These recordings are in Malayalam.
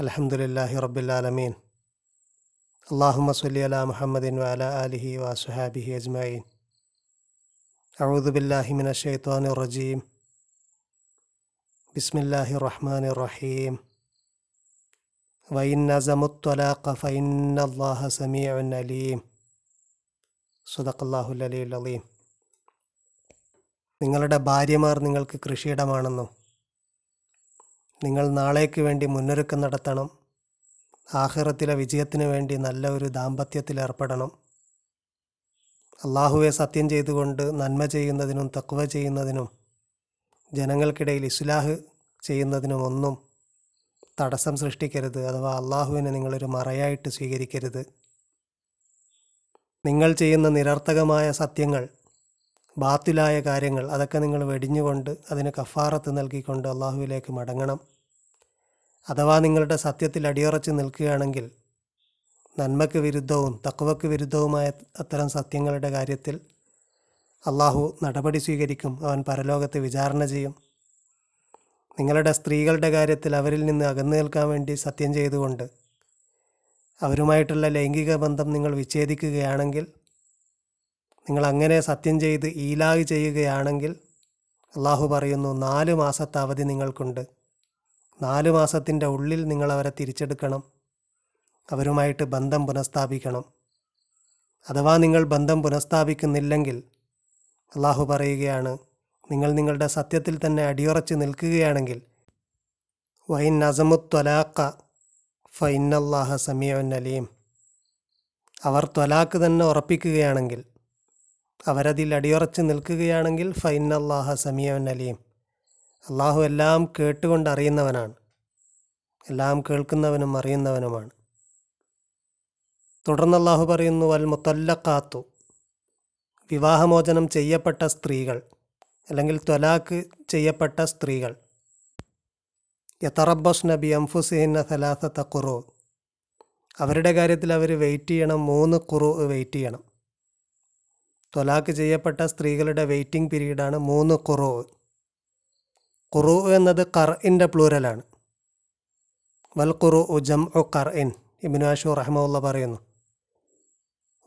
അലഹമുല്ലാഹി റബ്ബുലാലമീൻ അള്ളാഹുമ സല്ലി അല മുഹമ്മദിൻ വഅല ആലിഹി വസുഹാബിഹി അജ്മീൻ അഴുദുബില്ലാഹി മിന ഷെയ്ത്താനി റജീം. ബിസ്മില്ലാഹി റഹ്മാൻ റഹീം. വൈന്ന നസമുത്തലാഖ ഫൈൻ അള്ളാഹ സമീഉൻ അലീം. സുദഖല്ലാഹുൽ അലീൽ നിങ്ങളുടെ ഭാര്യമാർ നിങ്ങൾക്ക് കൃഷിയിടമാണെന്നും നിങ്ങൾ നാളേക്ക് വേണ്ടി മുന്നൊരുക്കം നടത്തണം. ആഹ്റത്തിലെ വിജയത്തിന് വേണ്ടി നല്ല ഒരു ദാമ്പത്യത്തിൽ ഏർപ്പെടണം. അള്ളാഹുവെ സത്യം ചെയ്തുകൊണ്ട് നന്മ ചെയ്യുന്നതിനും തക്വ ചെയ്യുന്നതിനും ജനങ്ങൾക്കിടയിൽ ഇസ്ലാഹ് ചെയ്യുന്നതിനും ഒന്നും തടസ്സം സൃഷ്ടിക്കരുത്. അഥവാ അള്ളാഹുവിനെ നിങ്ങളൊരു മറയായിട്ട് സ്വീകരിക്കരുത്. നിങ്ങൾ ചെയ്യുന്ന നിരർത്ഥകമായ സത്യങ്ങൾ ബാത്തിലായ കാര്യങ്ങൾ അതൊക്കെ നിങ്ങൾ വെടിഞ്ഞുകൊണ്ട് അതിന് കഫാറത്ത് നൽകിക്കൊണ്ട് അള്ളാഹുവിലേക്ക് മടങ്ങണം. അഥവാ നിങ്ങളുടെ സത്യത്തിൽ അടിയുറച്ച് നിൽക്കുകയാണെങ്കിൽ നന്മയ്ക്ക് വിരുദ്ധവും തക്കുവയ്ക്ക് വിരുദ്ധവുമായ അത്തരം സത്യങ്ങളുടെ കാര്യത്തിൽ അള്ളാഹു നടപടി സ്വീകരിക്കും. അവൻ പരലോകത്ത് വിചാരണ ചെയ്യും. നിങ്ങളുടെ സ്ത്രീകളുടെ കാര്യത്തിൽ അവരിൽ നിന്ന് അകന്നു നിൽക്കാൻ വേണ്ടി സത്യം ചെയ്തുകൊണ്ട് അവരുമായിട്ടുള്ള ലൈംഗിക ബന്ധം നിങ്ങൾ വിച്ഛേദിക്കുകയാണെങ്കിൽ നിങ്ങൾ അങ്ങനെ സത്യം ചെയ്ത് ഈലാഗ് ചെയ്യുകയാണെങ്കിൽ അള്ളാഹു പറയുന്നു നാല് മാസത്തെ അവധി നിങ്ങൾക്കുണ്ട്. നാല് മാസത്തിന്റെ ഉള്ളിൽ നിങ്ങൾ അവരെ തിരിച്ചെടുക്കണം. അവരുമായിട്ട് ബന്ധം പുനഃസ്ഥാപിക്കണം. അഥവാ നിങ്ങൾ ബന്ധം പുനഃസ്ഥാപിക്കുന്നില്ലെങ്കിൽ അള്ളാഹു പറയുകയാണ് നിങ്ങൾ നിങ്ങളുടെ സത്യത്തിൽ തന്നെ അടിയുറച്ച് നിൽക്കുകയാണെങ്കിൽ വൈൻ നസമുത്വലാക്ക ഫൈനല്ലാഹ സമീഉൻ അലീം. അവർ ത്വലാക്ക് തന്നെ ഉറപ്പിക്കുകയാണെങ്കിൽ അവരതിൽ അടിയുറച്ച് നിൽക്കുകയാണെങ്കിൽ ഫൈൻ അള്ളാഹ സമീവൻ അലീം. അള്ളാഹു എല്ലാം കേട്ടുകൊണ്ട് അറിയുന്നവനാണ്. എല്ലാം കേൾക്കുന്നവനും അറിയുന്നവനുമാണ്. തുടർന്ന് അള്ളാഹു പറയുന്നു വൽ മുത്തല്ലക്കാത്തു വിവാഹമോചനം ചെയ്യപ്പെട്ട സ്ത്രീകൾ അല്ലെങ്കിൽ ത്വലാക്ക് ചെയ്യപ്പെട്ട സ്ത്രീകൾ. യത്തറബസ് നബി അംഫുസിഹിന്ന സലാസത്ത കുറു അവരുടെ കാര്യത്തിൽ അവർ വെയിറ്റ് ചെയ്യണം മൂന്ന് കുറു വെയിറ്റ് ചെയ്യണം. ത്വലാക്ക് ചെയ്യപ്പെട്ട സ്ത്രീകളുടെ വെയിറ്റിംഗ് പീരീഡാണ് മൂന്ന് കുറവ് കുറു എന്നത് കർഇന്റെ പ്ലൂരലാണ്. വൽ കുറു ജം ഒ കർഇൻ ഇബിനു അഷു റഹ്മുള്ള പറയുന്നു.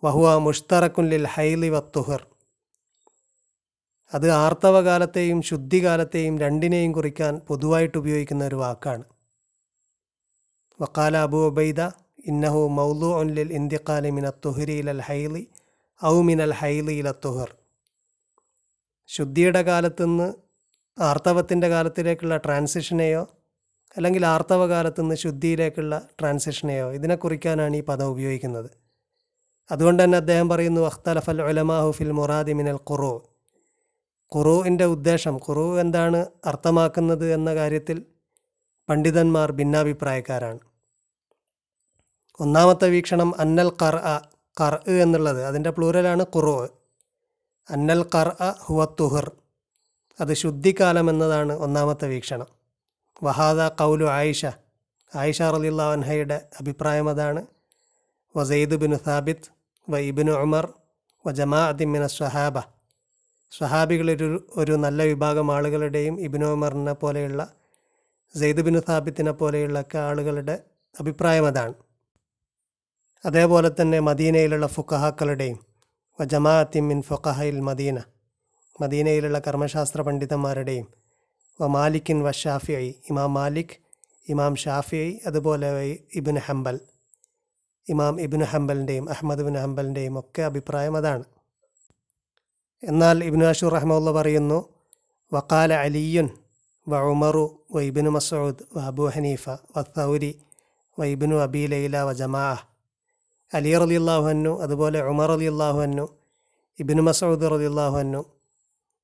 വഹുവ മുഷ്തറക്കുൻ ലിൽ ഹൈലി വത്തുഹർ അത് ആർത്തവകാലത്തെയും ശുദ്ധികാലത്തെയും രണ്ടിനെയും കുറിക്കാൻ പൊതുവായിട്ട് ഉപയോഗിക്കുന്ന ഒരു വാക്കാണ്. വക്കാല അബു ഒബൈദ ഇന്നഹു മൗലു ലിൽ തുഹരി ഇലൽ ഹൈലി ഔ മിനൽ ഹൈലി ഇല തുഹർ. ശുദ്ധിയുടെ കാലത്തുനിന്ന് ആർത്തവത്തിന്റെ കാലത്തിലേക്കുള്ള ട്രാൻസിഷനെയോ അല്ലെങ്കിൽ ആർത്തവ കാലത്തുനിന്ന് ശുദ്ധിയിലേക്കുള്ള ട്രാൻസിഷനെയോ ഇതിനെ കുറിക്കാനാണ് ഈ പദം ഉപയോഗിക്കുന്നത്. അതുകൊണ്ട് തന്നെ അദ്ദേഹം പറയുന്നു അഖ്തലഫൽ ഉലമാഹു ഫിൽ മുറാദി മിനൽ ഖുറു. ഖുറുവിന്റെ ഉദ്ദേശം ഖുറു എന്താണ് അർത്ഥമാക്കുന്നത് എന്ന കാര്യത്തിൽ പണ്ഡിതന്മാർ ഭിന്നാഭിപ്രായക്കാരാണ്. ഒന്നാമത്തെ വീക്ഷണം അന്നൽ അ കർ എന്നുള്ളത്. അതിന്റെ പ്ലൂരലാണ് കുറു. അന്നൽ കർ അ ഹുവ തുഹർ. അത് ശുദ്ധിക്കാലം എന്നതാണ് ഒന്നാമത്തെ വീക്ഷണം. വഹാദ കൗലു ആയിഷ. ആയിഷ റലിയുള്ള അൻഹയുടെ അഭിപ്രായം അതാണ്. വ സെയ്ദ് ബിൻ സാബിത്ത് വ ഇബിന് ഉമർ വ ജമാ ജമാഅത്തിമിന സ്വഹാബ. സ്വഹാബികളൊരു ഒരു നല്ല വിഭാഗം ആളുകളുടെയും ഇബിന് ഉമറിനെ പോലെയുള്ള സെയ്ദ് ബിൻ സാബിത്തിനെ പോലെയുള്ള ഒക്കെ ആളുകളുടെ അഭിപ്രായം അതാണ്. അതേപോലെ തന്നെ മദീനയിലുള്ള ഫുക്കഹാക്കളുടെയും വജമാഅത്തിമിൻ ജമാഅത്തിമിൻ ഫുക്കഹയിൽ മദീന മദീനയിലുള്ള കർമ്മശാസ്ത്ര പണ്ഡിതന്മാരുടെയും വ മാലിക്കിൻ വ ഷാഫിഐ ഇമാം മാലിക് ഇമാം ഷാഫിഐ അതുപോലെ ഇബിൻ ഹംബൽ. ഇമാം ഇബിൻ ഹംബലിന്റെയും അഹമ്മദ് ബിൻ ഹംബലിന്റെയും ഒക്കെ അഭിപ്രായം അതാണ്. എന്നാൽ ഇബിൻ അഷൂർ റഹ്മുള്ള പറയുന്നു വക്കാല അലിയുൻ വ ഉമറു വ ഇബിനു മസൂദ് വ അബു ഹനീഫ വ സൗരി വ ഇബിനു അബി ലൈല വ ജമാ അലി റലി അള്ളാഹു അതുപോലെ ഉമർ അലി അള്ളാഹു ഇബിനു മസൂദ് റലി അള്ളാഹു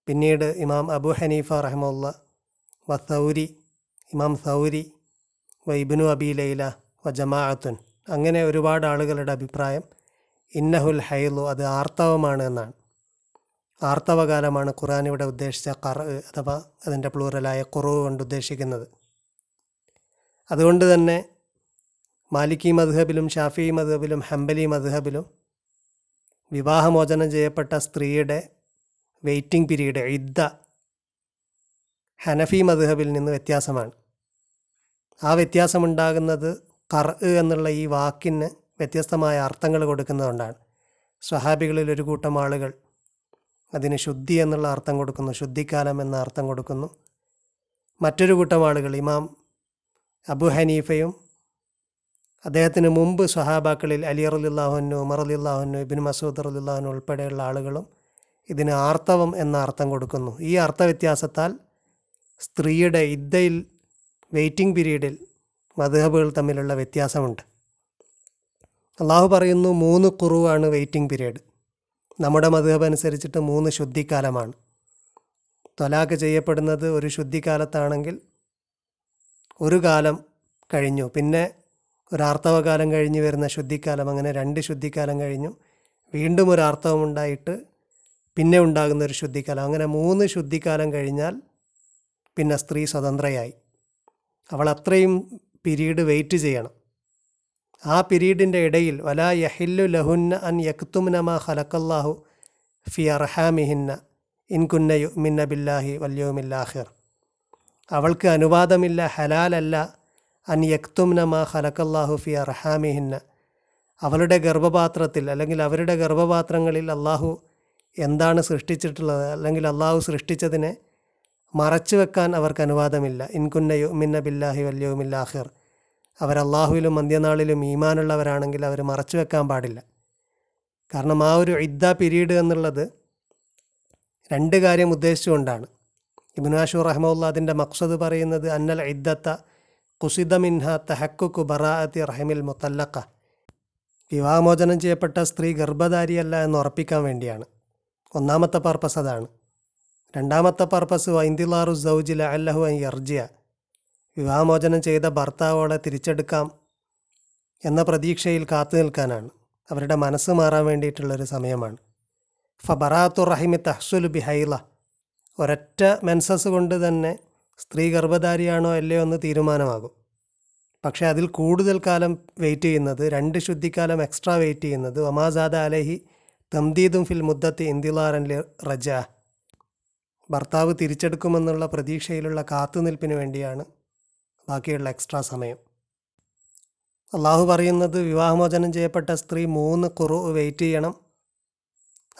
പിന്നീട് ഇമാം അബു ഹനീഫ റഹമുല്ല വ സൗരി ഇമാം സൗരി വ ഇബിനു അബി ലൈല വ ജമാഅത്തുൻ. അങ്ങനെ ഒരുപാട് ആളുകളുടെ അഭിപ്രായം ഇന്നഹുൽ ഹൈലു അത് ആർത്തവമാണ് എന്നാണ്. ആർത്തവകാലമാണ് ഖുറാൻ ഇവിടെ ഉദ്ദേശിച്ച കർ അഥവാ അതിന്റെ പ്ലൂറലായ കുറവ് കൊണ്ട് ഉദ്ദേശിക്കുന്നത്. അതുകൊണ്ട് തന്നെ മാലിക്കി മദ്ഹബിലും ഷാഫി മദ്ഹബിലും ഹംബലി മദ്ഹബിലും വിവാഹമോചനം ചെയ്യപ്പെട്ട സ്ത്രീയുടെ വെയിറ്റിംഗ് പീരീഡ് ഇദ്ദ ഹനഫി മദ്ഹബിൽ നിന്ന് വ്യത്യാസമാണ്. ആ വ്യത്യാസമുണ്ടാകുന്നത് കർ എന്നുള്ള ഈ വാക്കിന് വ്യത്യസ്തമായ അർത്ഥങ്ങൾ കൊടുക്കുന്നതുകൊണ്ടാണ്. സ്വഹാബികളിൽ ഒരു കൂട്ടം ആളുകൾ അതിന് ശുദ്ധി എന്നുള്ള അർത്ഥം കൊടുക്കുന്നു ശുദ്ധിക്കാലം എന്ന അർത്ഥം കൊടുക്കുന്നു. മറ്റൊരു കൂട്ടം ആളുകൾ ഇമാം അബു ഹനീഫയും അദ്ദേഹത്തിന് മുമ്പ് സ്വഹാബാക്കളിൽ അലി അറുല്ലാഹുനു ഉമർ അലിള്ളാഹുനു ഇബിൻ മസൂദ് റലിള്ളാഹുനു ഉൾപ്പെടെയുള്ള ആളുകളും ഇതിന് ആർത്തവം എന്ന അർത്ഥം കൊടുക്കുന്നു. ഈ അർത്ഥവ്യത്യാസത്താൽ സ്ത്രീയുടെ ഇദ്ദയിൽ വെയിറ്റിംഗ് പീരീഡിൽ മധുഹബുകൾ തമ്മിലുള്ള വ്യത്യാസമുണ്ട്. അള്ളാഹു പറയുന്നു മൂന്ന് കുറുവാണ് വെയിറ്റിംഗ് പീരീഡ്. നമ്മുടെ മധുഹബ് അനുസരിച്ചിട്ട് മൂന്ന് ശുദ്ധിക്കാലമാണ്. തൊലാക്ക് ചെയ്യപ്പെടുന്നത് ഒരു ശുദ്ധിക്കാലത്താണെങ്കിൽ ഒരു കാലം കഴിഞ്ഞു. പിന്നെ ഒരു ആർത്തവകാലം കഴിഞ്ഞ് വരുന്ന ശുദ്ധിക്കാലം അങ്ങനെ രണ്ട് ശുദ്ധിക്കാലം കഴിഞ്ഞു. വീണ്ടും ഒരു ആർത്തവം ഉണ്ടായിട്ട് പിന്നെ ഉണ്ടാകുന്ന ഒരു ശുദ്ധിക്കാലം. അങ്ങനെ മൂന്ന് ശുദ്ധിക്കാലം കഴിഞ്ഞാൽ പിന്നെ സ്ത്രീ സ്വതന്ത്രയായി. അവൾ അത്രയും പിരീഡ് വെയിറ്റ് ചെയ്യണം. ആ പിരീഡിന്റെ ഇടയിൽ വലാ യഹില്ലു ലഹുന്ന അൻ യക്തുംനമ ഹലക്കല്ലാഹു ഫി അർഹാമിഹിന്ന ഇൻകുന്ന യുമിന്ന ബില്ലാഹി വല്യോമില്ലാഹിർ അവൾക്ക് അനുവാദമില്ല ഹലാലല്ല അൻ യക്തുംനമ ഖലക്കല്ലാഹു ഫി അർഹാമിഹിന്ന. അവളുടെ ഗർഭപാത്രത്തിൽ അല്ലെങ്കിൽ അവരുടെ ഗർഭപാത്രങ്ങളിൽ അള്ളാഹു എന്താണ് സൃഷ്ടിച്ചിട്ടുള്ളത്? അല്ലെങ്കിൽ അള്ളാഹു സൃഷ്ടിച്ചതിനെ മറച്ചു വെക്കാൻ അവർക്ക് അനുവാദമില്ല. ഇൻകുന്ന യുമിന്ന ബില്ലാഹി വല്യോമില്ലാഹിർ അവർ അള്ളാഹുവിലും അന്ത്യനാളിലും ഈമാനുള്ളവരാണെങ്കിൽ അവർ മറച്ചു വെക്കാൻ പാടില്ല. കാരണം ആ ഒരു ഇദ്ദ പിരീഡ് എന്നുള്ളത് രണ്ട് കാര്യം ഉദ്ദേശിച്ചുകൊണ്ടാണ്. ഇബിനാഷു റഹ്മുല്ല അതിന്റെ മക്സദ് പറയുന്നത് അന്നൽ ഇദ്ദത്ത കുസിദ മിൻഹ തഹക്കുക്കു ബറാഅത്തി റഹമിൽ മുത്തല്ലക്ക വിവാഹമോചനം ചെയ്യപ്പെട്ട സ്ത്രീ ഗർഭധാരിയല്ല എന്ന് ഉറപ്പിക്കാൻ വേണ്ടിയാണ്. ഒന്നാമത്തെ പർപ്പസ് അതാണ്. രണ്ടാമത്തെ പർപ്പസ് വൈന്തിലാറു സൗജില അല്ലഹു അൻ യർജിയ. വിവാഹമോചനം ചെയ്ത ഭർത്താവോടെ തിരിച്ചെടുക്കാം എന്ന പ്രതീക്ഷയിൽ കാത്തു നിൽക്കാനാണ്. അവരുടെ മനസ്സ് മാറാൻ വേണ്ടിയിട്ടുള്ളൊരു സമയമാണ്. ഫബറാത്തു റഹിമി തഹ്സുൽ ബിഹൈല. ഒരൊറ്റ മെൻസസ് കൊണ്ട് തന്നെ സ്ത്രീ ഗർഭധാരിയാണോ അല്ലയോ എന്ന് തീരുമാനമാകും. പക്ഷേ അതിൽ കൂടുതൽ കാലം വെയിറ്റ് ചെയ്യുന്നത് രണ്ട് ശുദ്ധിക്കാലം എക്സ്ട്രാ വെയിറ്റ് ചെയ്യുന്നത് ഒമാസാദ അലഹി തംദീദും ഫിൽ മുദ്ദത്ത് ഇന്ദിലാറൻ റജ. ഭർത്താവ് തിരിച്ചെടുക്കുമെന്നുള്ള പ്രതീക്ഷയിലുള്ള കാത്തുനിൽപ്പിന് വേണ്ടിയാണ് ബാക്കിയുള്ള എക്സ്ട്രാ സമയം. അള്ളാഹു പറയുന്നത് വിവാഹമോചനം ചെയ്യപ്പെട്ട സ്ത്രീ മൂന്ന് കുറു വെയിറ്റ് ചെയ്യണം.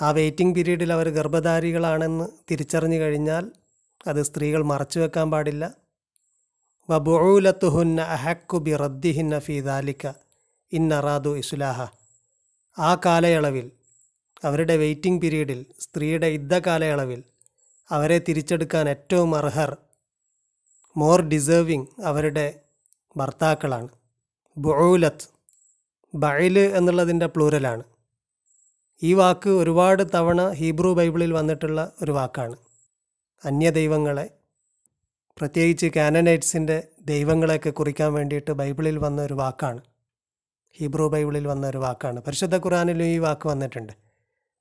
ആ വെയിറ്റിംഗ് പീരീഡിൽ അവർ ഗർഭധാരികളാണെന്ന് തിരിച്ചറിഞ്ഞു കഴിഞ്ഞാൽ അത് സ്ത്രീകൾ മറച്ചു വെക്കാൻ പാടില്ല. വബുലത്തുഹുന്ന അഹക്കു ബി റദ്ദിഹിന്ന ഫി ദാലിക്ക ഇന്നറാദു ഇസുലാഹ. ആ കാലയളവിൽ അവരുടെ വെയിറ്റിംഗ് പീരീഡിൽ സ്ത്രീയുടെ യുദ്ധ കാലയളവിൽ അവരെ തിരിച്ചെടുക്കാൻ ഏറ്റവും അർഹർ മോർ ഡിസേർവിങ് അവരുടെ ഭർത്താക്കളാണ്. ബുഊലത്ത് ബൈൽ എന്നുള്ളതിന്റെ പ്ലൂരലാണ്. ഈ വാക്ക് ഒരുപാട് തവണ ഹീബ്രു ബൈബിളിൽ വന്നിട്ടുള്ള ഒരു വാക്കാണ്. അന്യദൈവങ്ങളെ പ്രത്യേകിച്ച് കാനനൈറ്റ്സിന്റെ ദൈവങ്ങളെയൊക്കെ കുറിക്കാൻ വേണ്ടിയിട്ട് ബൈബിളിൽ വന്ന ഒരു വാക്കാണ്. ഹീബ്രു ബൈബിളിൽ വന്ന ഒരു വാക്കാണ്. പരിശുദ്ധ ഖുറാനിലും ഈ വാക്ക് വന്നിട്ടുണ്ട്.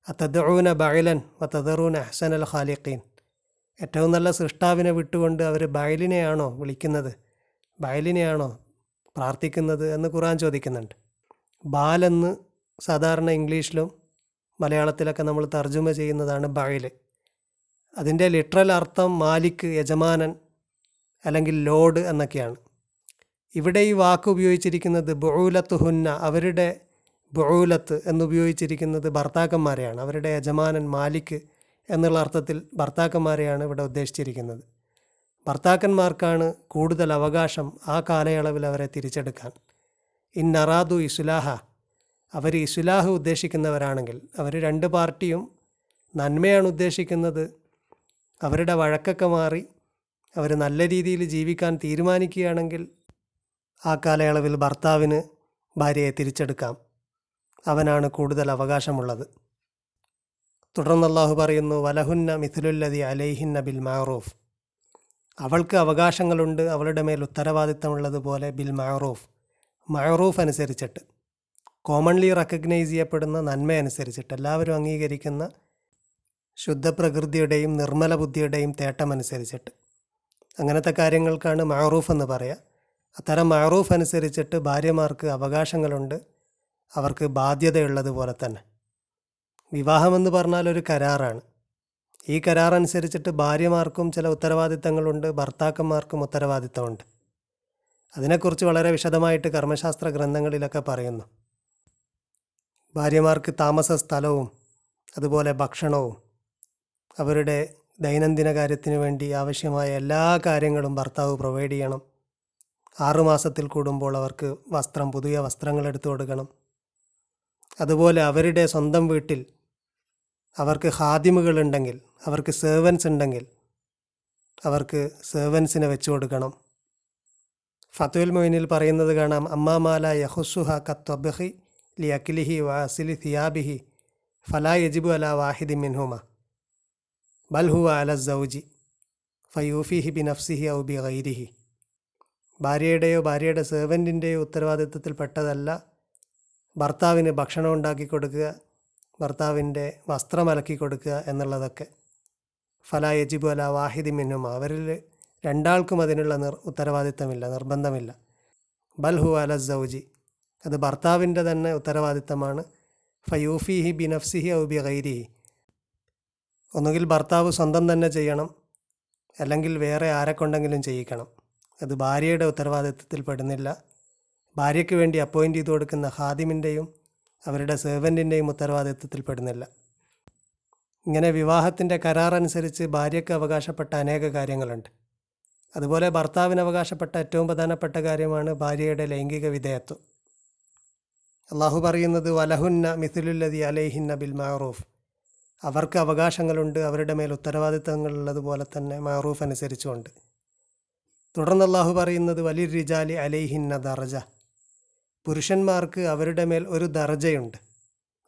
അത്തദൂന ബൈലൻ വത്തദറൂൻ അഹ്സൻ അൽ ഖാലിഖീൻ. ഏറ്റവും നല്ല സൃഷ്ടാവിനെ വിട്ടുകൊണ്ട് അവർ ബയലിനെയാണോ വിളിക്കുന്നത്? ബയലിനെയാണോ പ്രാർത്ഥിക്കുന്നത് എന്ന് ഖുറാൻ ചോദിക്കുന്നുണ്ട്. ബാലെന്ന് സാധാരണ ഇംഗ്ലീഷിലും മലയാളത്തിലൊക്കെ നമ്മൾ തർജമ ചെയ്യുന്നതാണ് ബയൽ അതിന്റെ ലിറ്ററൽ അർത്ഥം മാലിക് യജമാനൻ അല്ലെങ്കിൽ ലോഡ് എന്നൊക്കെയാണ്. ഇവിടെ ഈ വാക്ക് ഉപയോഗിച്ചിരിക്കുന്നത് ബുഴൂലത്ത് ഹുന്ന അവരുടെ ബുഴൂലത്ത് എന്നുപയോഗിച്ചിരിക്കുന്നത് ഭർത്താക്കന്മാരെയാണ്. അവരുടെ യജമാനൻ മാലിക് എന്നുള്ള അർത്ഥത്തിൽ ഭർത്താക്കന്മാരെയാണ് ഇവിടെ ഉദ്ദേശിച്ചിരിക്കുന്നത്. ഭർത്താക്കന്മാർക്കാണ് കൂടുതൽ അവകാശം ആ കാലയളവിൽ അവരെ തിരിച്ചെടുക്കാൻ. ഇൻ നറാദു ഇസുലാഹ അവർ ഇസുലാഹ് ഉദ്ദേശിക്കുന്നവരാണെങ്കിൽ അവർ രണ്ട് പാർട്ടിയും നന്മയാണ് ഉദ്ദേശിക്കുന്നത് അവരുടെ വഴക്കൊക്കെ മാറി അവർ നല്ല രീതിയിൽ ജീവിക്കാൻ തീരുമാനിക്കുകയാണെങ്കിൽ ആ കാലയളവിൽ ഭർത്താവിന് ഭാര്യയെ തിരിച്ചെടുക്കാം. അവനാണ് കൂടുതൽ അവകാശമുള്ളത്. തുടർന്ന് അള്ളാഹു പറയുന്നു വലഹുന്ന മിഥുലുല്ലതി അലൈഹിന്ന ബിൽ മാറൂഫ് അവൾക്ക് അവകാശങ്ങളുണ്ട് അവളുടെ മേൽ ഉത്തരവാദിത്തമുള്ളതുപോലെ ബിൽ മാറൂഫ് മഴറൂഫ് അനുസരിച്ചിട്ട്. കോമൺലി റെക്കഗ്നൈസ് ചെയ്യപ്പെടുന്ന നന്മ അനുസരിച്ചിട്ട്. എല്ലാവരും അംഗീകരിക്കുന്ന ശുദ്ധപ്രകൃതിയുടെയും നിർമ്മല ബുദ്ധിയുടെയും തേട്ടമനുസരിച്ചിട്ട്. അങ്ങനത്തെ കാര്യങ്ങൾക്കാണ് മാറൂഫ് എന്ന് പറയുക അത്തരം മാറൂഫ് അനുസരിച്ചിട്ട് ഭാര്യമാർക്ക് അവകാശങ്ങളുണ്ട്. അവർക്ക് ബാധ്യതയുള്ളതുപോലെ തന്നെ. വിവാഹമെന്ന് പറഞ്ഞാൽ ഒരു കരാറാണ്. ഈ കരാർ അനുസരിച്ചിട്ട് ഭാര്യമാർക്കും ചില ഉത്തരവാദിത്തങ്ങളുണ്ട് ഭർത്താക്കന്മാർക്കും ഉത്തരവാദിത്തമുണ്ട്. അതിനെക്കുറിച്ച് വളരെ വിശദമായിട്ട് കർമ്മശാസ്ത്ര ഗ്രന്ഥങ്ങളിലൊക്കെ പറയുന്നു. ഭാര്യമാർക്ക് താമസ സ്ഥലവും അതുപോലെ ഭക്ഷണവും അവരുടെ ദൈനംദിന കാര്യത്തിന് വേണ്ടി ആവശ്യമായ എല്ലാ കാര്യങ്ങളും ഭർത്താവ് പ്രൊവൈഡ് ചെയ്യണം. ആറുമാസത്തിൽ കൂടുമ്പോൾ അവർക്ക് വസ്ത്രം പുതിയ വസ്ത്രങ്ങൾ എടുത്തു കൊടുക്കണം. അതുപോലെ അവരുടെ സ്വന്തം വീട്ടിൽ അവർക്ക് ഹാദിമുകളുണ്ടെങ്കിൽ അവർക്ക് സേവൻസ് ഉണ്ടെങ്കിൽ അവർക്ക് സേവൻസിനെ വെച്ചു കൊടുക്കണം. ഫത്തുൽ മൊയിനിൽ പറയുന്നത് കാണാം അമ്മാമാല യഹുസുഹ കത്വബഹി ലി അഖിലിഹി വാസിലി തിയാബിഹി ഫലാ യജിബു അല വാഹിദി മിൻഹുമ. ബൽ ഹുവ അല സൗജി ഫയൂഫിഹി ബി നഫ്സിഹി ഔ ബി ഗൈരിഹി ഭാര്യയുടെയോ ഭാര്യയുടെ സേവന്റിന്റെയോ ഉത്തരവാദിത്വത്തിൽ പെട്ടതല്ല ഭർത്താവിന് ഭക്ഷണം ഉണ്ടാക്കി കൊടുക്കുക ഭർത്താവിന്റെ വസ്ത്രം അലക്കി കൊടുക്കുക എന്നുള്ളതൊക്കെ. ഫല യജിബു അല വാഹിദി മിന്നും അവരിൽ രണ്ടാൾക്കും അതിനുള്ള നിർ ഉത്തരവാദിത്തമില്ല നിർബന്ധമില്ല. ബൽഹു അല സൗജി അത് ഭർത്താവിന്റെ തന്നെ ഉത്തരവാദിത്തമാണ്. ഫയൂഫിഹി ബി നഫ്സിഹി ഔ ബി ഗൈരിഹി ഒന്നുകിൽ ഭർത്താവ് സ്വന്തം തന്നെ ചെയ്യണം അല്ലെങ്കിൽ വേറെ ആരെക്കൊണ്ടെങ്കിലും ചെയ്യിക്കണം. അത് ഭാര്യയുടെ ഉത്തരവാദിത്വത്തിൽ പെടുന്നില്ല. ഭാര്യയ്ക്ക് വേണ്ടി അപ്പോയിന്റ് ചെയ്തു കൊടുക്കുന്ന ഹാദിമിന്റെയും അവരുടെ സേവന്റിന്റെയും ഉത്തരവാദിത്വത്തിൽ പെടുന്നില്ല. ഇങ്ങനെ വിവാഹത്തിന്റെ കരാറനുസരിച്ച് ഭാര്യയ്ക്ക് അവകാശപ്പെട്ട അനേക കാര്യങ്ങളുണ്ട്. അതുപോലെ ഭർത്താവിന് അവകാശപ്പെട്ട ഏറ്റവും പ്രധാനപ്പെട്ട കാര്യമാണ് ഭാര്യയുടെ ലൈംഗിക വിധേയത്വം. അള്ളാഹു പറയുന്നത് വലഹുന്ന മിഥുലുല്ലതി അലൈഹിന്ന ബിൽ മാറൂഫ് അവർക്ക് അവകാശങ്ങളുണ്ട് അവരുടെ മേൽ ഉത്തരവാദിത്തങ്ങൾ ഉള്ളതുപോലെ തന്നെ മാറൂഫ് അനുസരിച്ചുകൊണ്ട്. തുടർന്ന് അള്ളാഹു പറയുന്നത് വലിയ റിജാലി അലൈഹിന്ന ദർജ പുരുഷന്മാർക്ക് അവരുടെ മേൽ ഒരു ദർജയുണ്ട്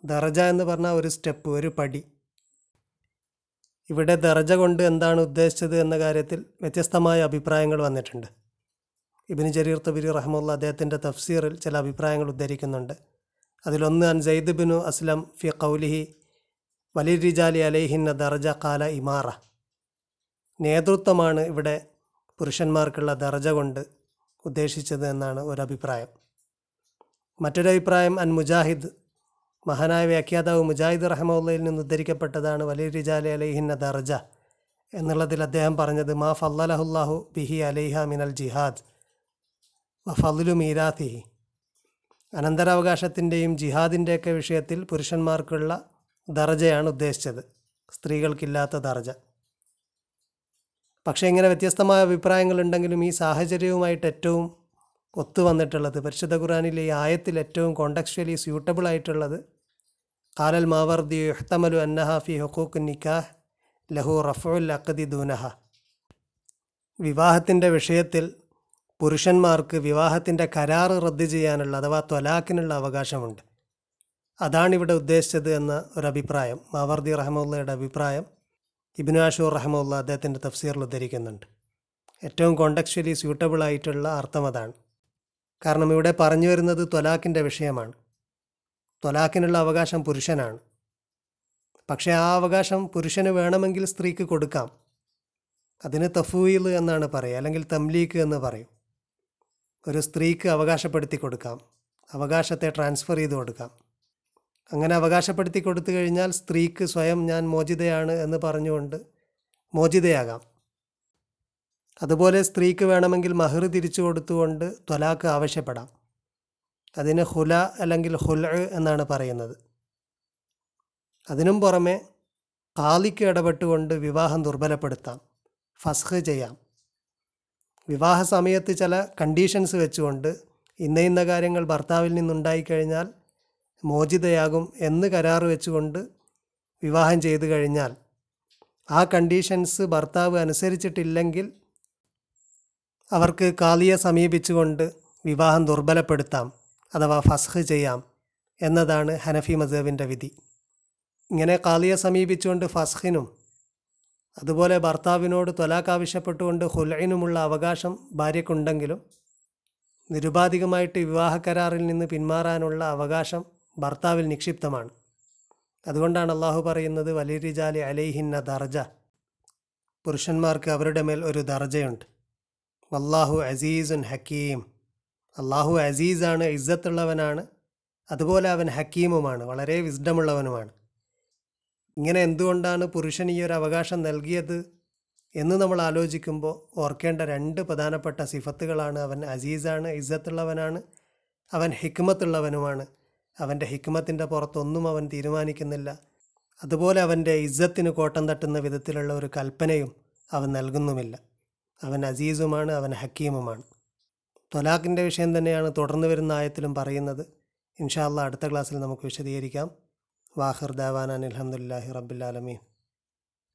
ദർജ എന്ന് പറഞ്ഞാൽ ഒരു സ്റ്റെപ്പ് ഒരു പടി. ഇവിടെ ദർജ കൊണ്ട് എന്താണ് ഉദ്ദേശിച്ചത് എന്ന കാര്യത്തിൽ വ്യത്യസ്തമായ അഭിപ്രായങ്ങൾ വന്നിട്ടുണ്ട്. ഇബിന് ജരീർ തബിരി റഹ്മുള്ള അദ്ദേഹത്തിന്റെ തഫ്സീറിൽ ചില അഭിപ്രായങ്ങൾ ഉദ്ധരിക്കുന്നുണ്ട്. അതിലൊന്ന് അൻ സെയ്ദ് ബിനു അസ്ലം ഫി കൗലിഹി വലി റിജാലി അലൈഹിന്ന ദർജ കാല ഇമാറ. നേതൃത്വമാണ് ഇവിടെ പുരുഷന്മാർക്കുള്ള ദർജ കൊണ്ട് ഉദ്ദേശിച്ചത് എന്നാണ് ഒരഭിപ്രായം. മറ്റൊരഭിപ്രായം അൻ മുജാഹിദ് മഹാനായ വ്യാഖ്യാതാവ് മുജാഹിദ് റഹമുല്ലയിൽ നിന്ന് ഉദ്ധരിക്കപ്പെട്ടതാണ് വലിയ റിജാലി അലൈഹിന്ന ദർജ എന്നുള്ളതിൽ അദ്ദേഹം പറഞ്ഞത് മാ ഫല്ലഹുല്ലാഹു ബിഹി അലൈഹ മിനൽ ജിഹാദ് ഫലു മീരാത്തിഹി. അനന്തരാവകാശത്തിന്റെയും ജിഹാദിന്റെയൊക്കെ വിഷയത്തിൽ പുരുഷന്മാർക്കുള്ള ദർജയാണ് ഉദ്ദേശിച്ചത്. സ്ത്രീകൾക്കില്ലാത്ത ദർജ. പക്ഷേ ഇങ്ങനെ വ്യത്യസ്തമായ അഭിപ്രായങ്ങളുണ്ടെങ്കിലും ഈ സാഹചര്യവുമായിട്ട് ഏറ്റവും ഒത്തു വന്നിട്ടുള്ളത് പരിശുദ്ധ ഖുറാനിലെ ഈ ആയത്തിൽ ഏറ്റവും കോണ്ടക്ച്വലി സ്യൂട്ടബിൾ ആയിട്ടുള്ളത് കാലൽ മാവർദി യുഹ്തമലു അന്നഹ ഫി ഹുക്കൂക്ക് നിക്കാഹ് ലഹു റഫുൽ അക്കദി ദൂനഹ. വിവാഹത്തിന്റെ വിഷയത്തിൽ പുരുഷന്മാർക്ക് വിവാഹത്തിന്റെ കരാറ് റദ്ദ് ചെയ്യാനുള്ള അഥവാ ത്വലാക്കിനുള്ള അവകാശമുണ്ട്. അതാണിവിടെ ഉദ്ദേശിച്ചത് എന്ന ഒരു അഭിപ്രായം മാവർദി റഹമുല്ലയുടെ അഭിപ്രായം ഇബിനു ആഷൂർ റഹമുല്ല അദ്ദേഹത്തിന്റെ തഫ്സീറിൽ ഉദ്ധരിക്കുന്നുണ്ട്. ഏറ്റവും കോണ്ടക്ച്വലി സ്യൂട്ടബിൾ ആയിട്ടുള്ള അർത്ഥം അതാണ്. കാരണം ഇവിടെ പറഞ്ഞു വരുന്നത് ത്വലാഖിന്റെ വിഷയമാണ്. ത്വലാക്കിനുള്ള അവകാശം പുരുഷനാണ്. പക്ഷേ ആ അവകാശം പുരുഷന് വേണമെങ്കിൽ സ്ത്രീക്ക് കൊടുക്കാം. അതിന് തഫൂയിൽ എന്നാണ് പറയുക അല്ലെങ്കിൽ തംലീക്ക് എന്ന് പറയും. ഒരു സ്ത്രീക്ക് അവകാശപ്പെടുത്തി കൊടുക്കാം. അവകാശത്തെ ട്രാൻസ്ഫർ ചെയ്ത് കൊടുക്കാം. അങ്ങനെ അവകാശപ്പെടുത്തി കൊടുത്തു കഴിഞ്ഞാൽ സ്ത്രീക്ക് സ്വയം ഞാൻ മോചിതയാണ് എന്ന് പറഞ്ഞുകൊണ്ട് മോചിതയാകാം. അതുപോലെ സ്ത്രീക്ക് വേണമെങ്കിൽ മഹർ തിരിച്ചു കൊടുത്തുകൊണ്ട് ത്വലാക്ക് ആവശ്യപ്പെടാം. അതിന് ഹുല അല്ലെങ്കിൽ ഹുല എന്നാണ് പറയുന്നത്. അതിനും പുറമെ കാലിക്ക് ഇടപെട്ടുകൊണ്ട് വിവാഹം ദുർബലപ്പെടുത്താം. ഫസ്ഹ് ചെയ്യാം. വിവാഹ സമയത്ത് ചില കണ്ടീഷൻസ് വെച്ചുകൊണ്ട് ഇന്ന ഇന്ന കാര്യങ്ങൾ ഭർത്താവിൽ നിന്നുണ്ടായിക്കഴിഞ്ഞാൽ മോചിതയാകും എന്ന് കരാർ വെച്ചുകൊണ്ട് വിവാഹം ചെയ്തു കഴിഞ്ഞാൽ ആ കണ്ടീഷൻസ് ഭർത്താവ് അനുസരിച്ചിട്ടില്ലെങ്കിൽ അവർക്ക് കാലിയെ സമീപിച്ചുകൊണ്ട് വിവാഹം ദുർബലപ്പെടുത്താം അഥവാ ഫസ്ഹ് ചെയ്യാം എന്നതാണ് ഹനഫി മസേബിന്റെ വിധി. ഇങ്ങനെ കാലിയെ സമീപിച്ചുകൊണ്ട് ഫസ്ഹിനും അതുപോലെ ഭർത്താവിനോട് ത്വലാക്ക് ആവശ്യപ്പെട്ടുകൊണ്ട് ഹുലൈനുമുള്ള അവകാശം ഭാര്യയ്ക്കുണ്ടെങ്കിലും നിരുപാധികമായിട്ട് വിവാഹ കരാറിൽ നിന്ന് പിന്മാറാനുള്ള അവകാശം ഭർത്താവിൽ നിക്ഷിപ്തമാണ്. അതുകൊണ്ടാണ് അള്ളാഹു പറയുന്നത് വലിരിജാലി അലൈഹിന്ന ദർജ. പുരുഷന്മാർക്ക് അവരുടെ മേൽ ഒരു ദർജയുണ്ട്. വല്ലാഹു അസീസുൻ ഹക്കീം. അള്ളാഹു അസീസാണ് ഇസ്സത്തുള്ളവനാണ്. അതുപോലെ അവൻ ഹക്കീമുമാണ് വളരെ വിസ്ഡമുള്ളവനുമാണ്. ഇങ്ങനെ എന്തുകൊണ്ടാണ് പുരുഷൻ ഈ ഒരു അവകാശം നൽകിയത് എന്ന് നമ്മൾ ആലോചിക്കുമ്പോൾ ഓർക്കേണ്ട രണ്ട് പ്രധാനപ്പെട്ട സിഫത്തുകളാണ്. അവൻ അസീസാണ് ഇസ്സത്തുള്ളവനാണ്. അവൻ ഹിക്മത്തുള്ളവനുമാണ്. അവന്റെ ഹിക്മത്തിന്റെ പുറത്തൊന്നും അവൻ തീരുമാനിക്കുന്നില്ല. അതുപോലെ അവന്റെ ഇജ്ജത്തിന് കോട്ടം തട്ടുന്ന വിധത്തിലുള്ള ഒരു കൽപ്പനയും അവൻ നൽകുന്നുമില്ല. അവൻ അസീസുമാണ് അവൻ ഹക്കീമുമാണ്. തൊലാഖിന്റെ വിഷയം തന്നെയാണ് തുടർന്ന് വരുന്ന ആയത്തിലും പറയുന്നത്. ഇൻഷാല്ല അടുത്ത ക്ലാസ്സിൽ നമുക്ക് വിശദീകരിക്കാം. വാഹിർ ദേവാനാൻ അലഹമുല്ലാഹി റബ്ബുലാലമീൻ